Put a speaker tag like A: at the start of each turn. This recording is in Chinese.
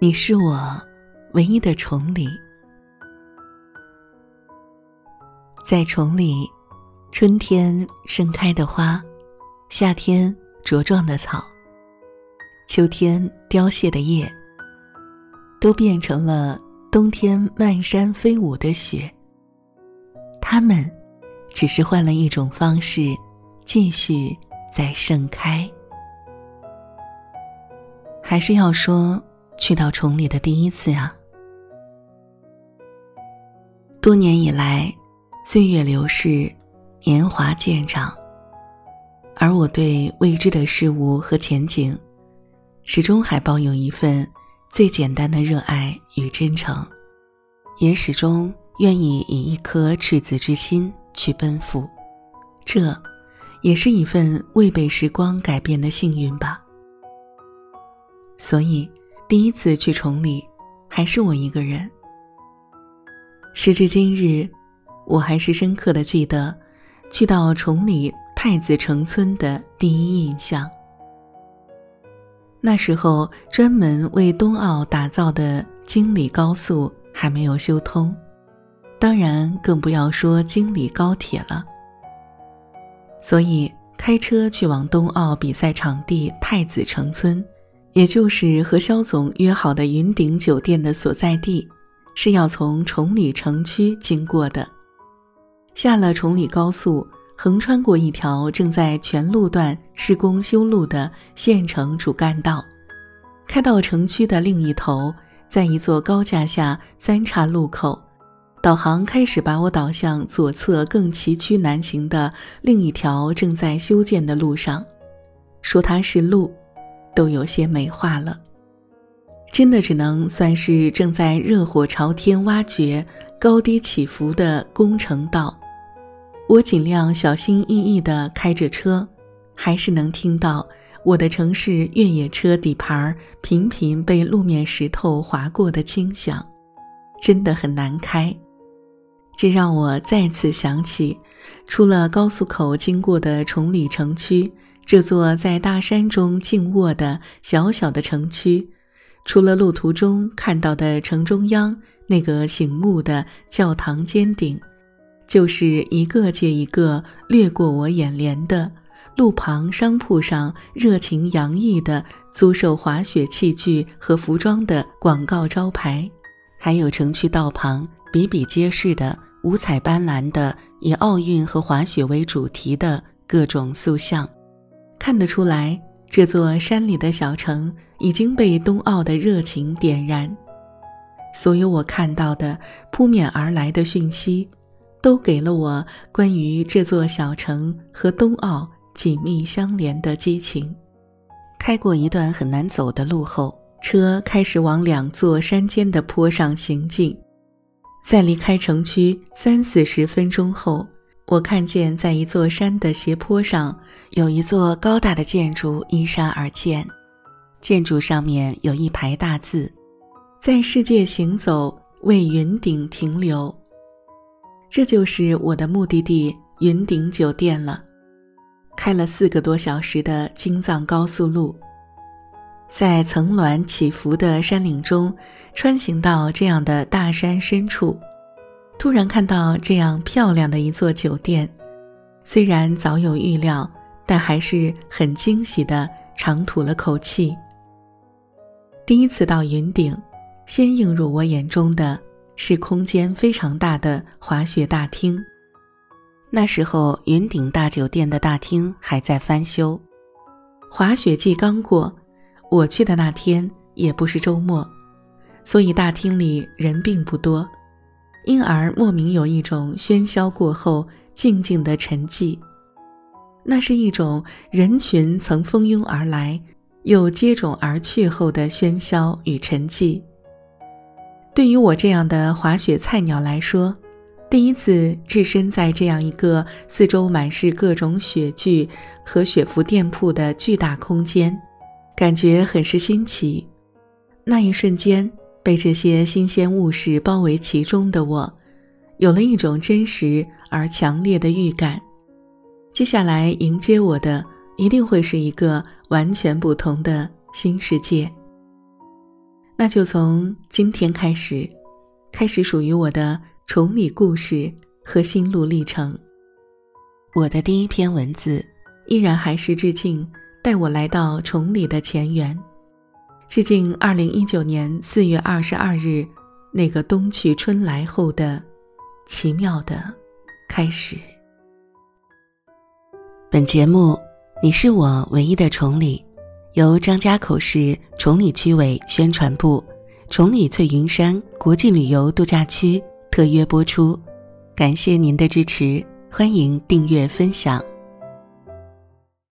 A: 你是我唯一的崇礼，在崇礼，春天盛开的花，夏天茁壮的草，秋天凋谢的叶，都变成了冬天漫山飞舞的雪。它们只是换了一种方式，继续在盛开。还是要说。去到崇礼的第一次啊，多年以来，岁月流逝，年华渐长，而我对未知的事物和前景，始终还抱有一份最简单的热爱与真诚，也始终愿意以一颗赤子之心去奔赴，这，也是一份未被时光改变的幸运吧。所以。第一次去崇礼，还是我一个人。时至今日，我还是深刻的记得去到崇礼太子城村的第一印象。那时候，专门为冬奥打造的京礼高速还没有修通，当然更不要说京礼高铁了。所以，开车去往冬奥比赛场地太子城村。也就是和肖总约好的云顶酒店的所在地，是要从崇礼城区经过的。下了崇礼高速，横穿过一条正在全路段施工修路的县城主干道，开到城区的另一头，在一座高架下三岔路口，导航开始把我导向左侧更崎岖难行的另一条正在修建的路上，说它是路。都有些美化了，真的只能算是正在热火朝天挖掘、高低起伏的工程道。我尽量小心翼翼地开着车，还是能听到我的城市越野车底盘频频被路面石头划过的轻响，真的很难开。这让我再次想起，出了高速口经过的崇礼城区。这座在大山中静卧的小小的城区，除了路途中看到的城中央那个醒目的教堂尖顶，就是一个接一个掠过我眼帘的路旁商铺上热情洋溢的租售滑雪器具和服装的广告招牌，还有城区道旁比比皆是的五彩斑斓的以奥运和滑雪为主题的各种塑像。看得出来，这座山里的小城已经被冬奥的热情点燃。所有我看到的扑面而来的讯息，都给了我关于这座小城和冬奥紧密相连的激情。开过一段很难走的路后，车开始往两座山间的坡上行进。在离开城区三四十分钟后。我看见，在一座山的斜坡上，有一座高大的建筑依山而建。建筑上面有一排大字：“在世界行走，为云顶停留。”这就是我的目的地——云顶酒店了。开了四个多小时的京藏高速路，在层峦起伏的山岭中穿行到这样的大山深处。突然看到这样漂亮的一座酒店，虽然早有预料，但还是很惊喜的长吐了口气。第一次到云顶，先映入我眼中的是空间非常大的滑雪大厅。那时候云顶大酒店的大厅还在翻修，滑雪季刚过，我去的那天也不是周末，所以大厅里人并不多。因而莫名有一种喧嚣过后静静的沉寂，那是一种人群曾蜂拥而来，又接踵而去后的喧嚣与沉寂。对于我这样的滑雪菜鸟来说，第一次置身在这样一个四周满是各种雪具和雪服店铺的巨大空间，感觉很是新奇。那一瞬间。被这些新鲜物事包围其中的我，有了一种真实而强烈的预感。接下来迎接我的一定会是一个完全不同的新世界。那就从今天开始，开始属于我的崇礼故事和心路历程。我的第一篇文字，依然还是致敬带我来到崇礼的前缘，致敬二零一九年四月二十二日那个冬去春来后的奇妙的开始。本节目，你是我唯一的崇礼，由张家口市崇礼区委宣传部、崇礼翠云山国际旅游度假区特约播出，感谢您的支持。欢迎订阅分享。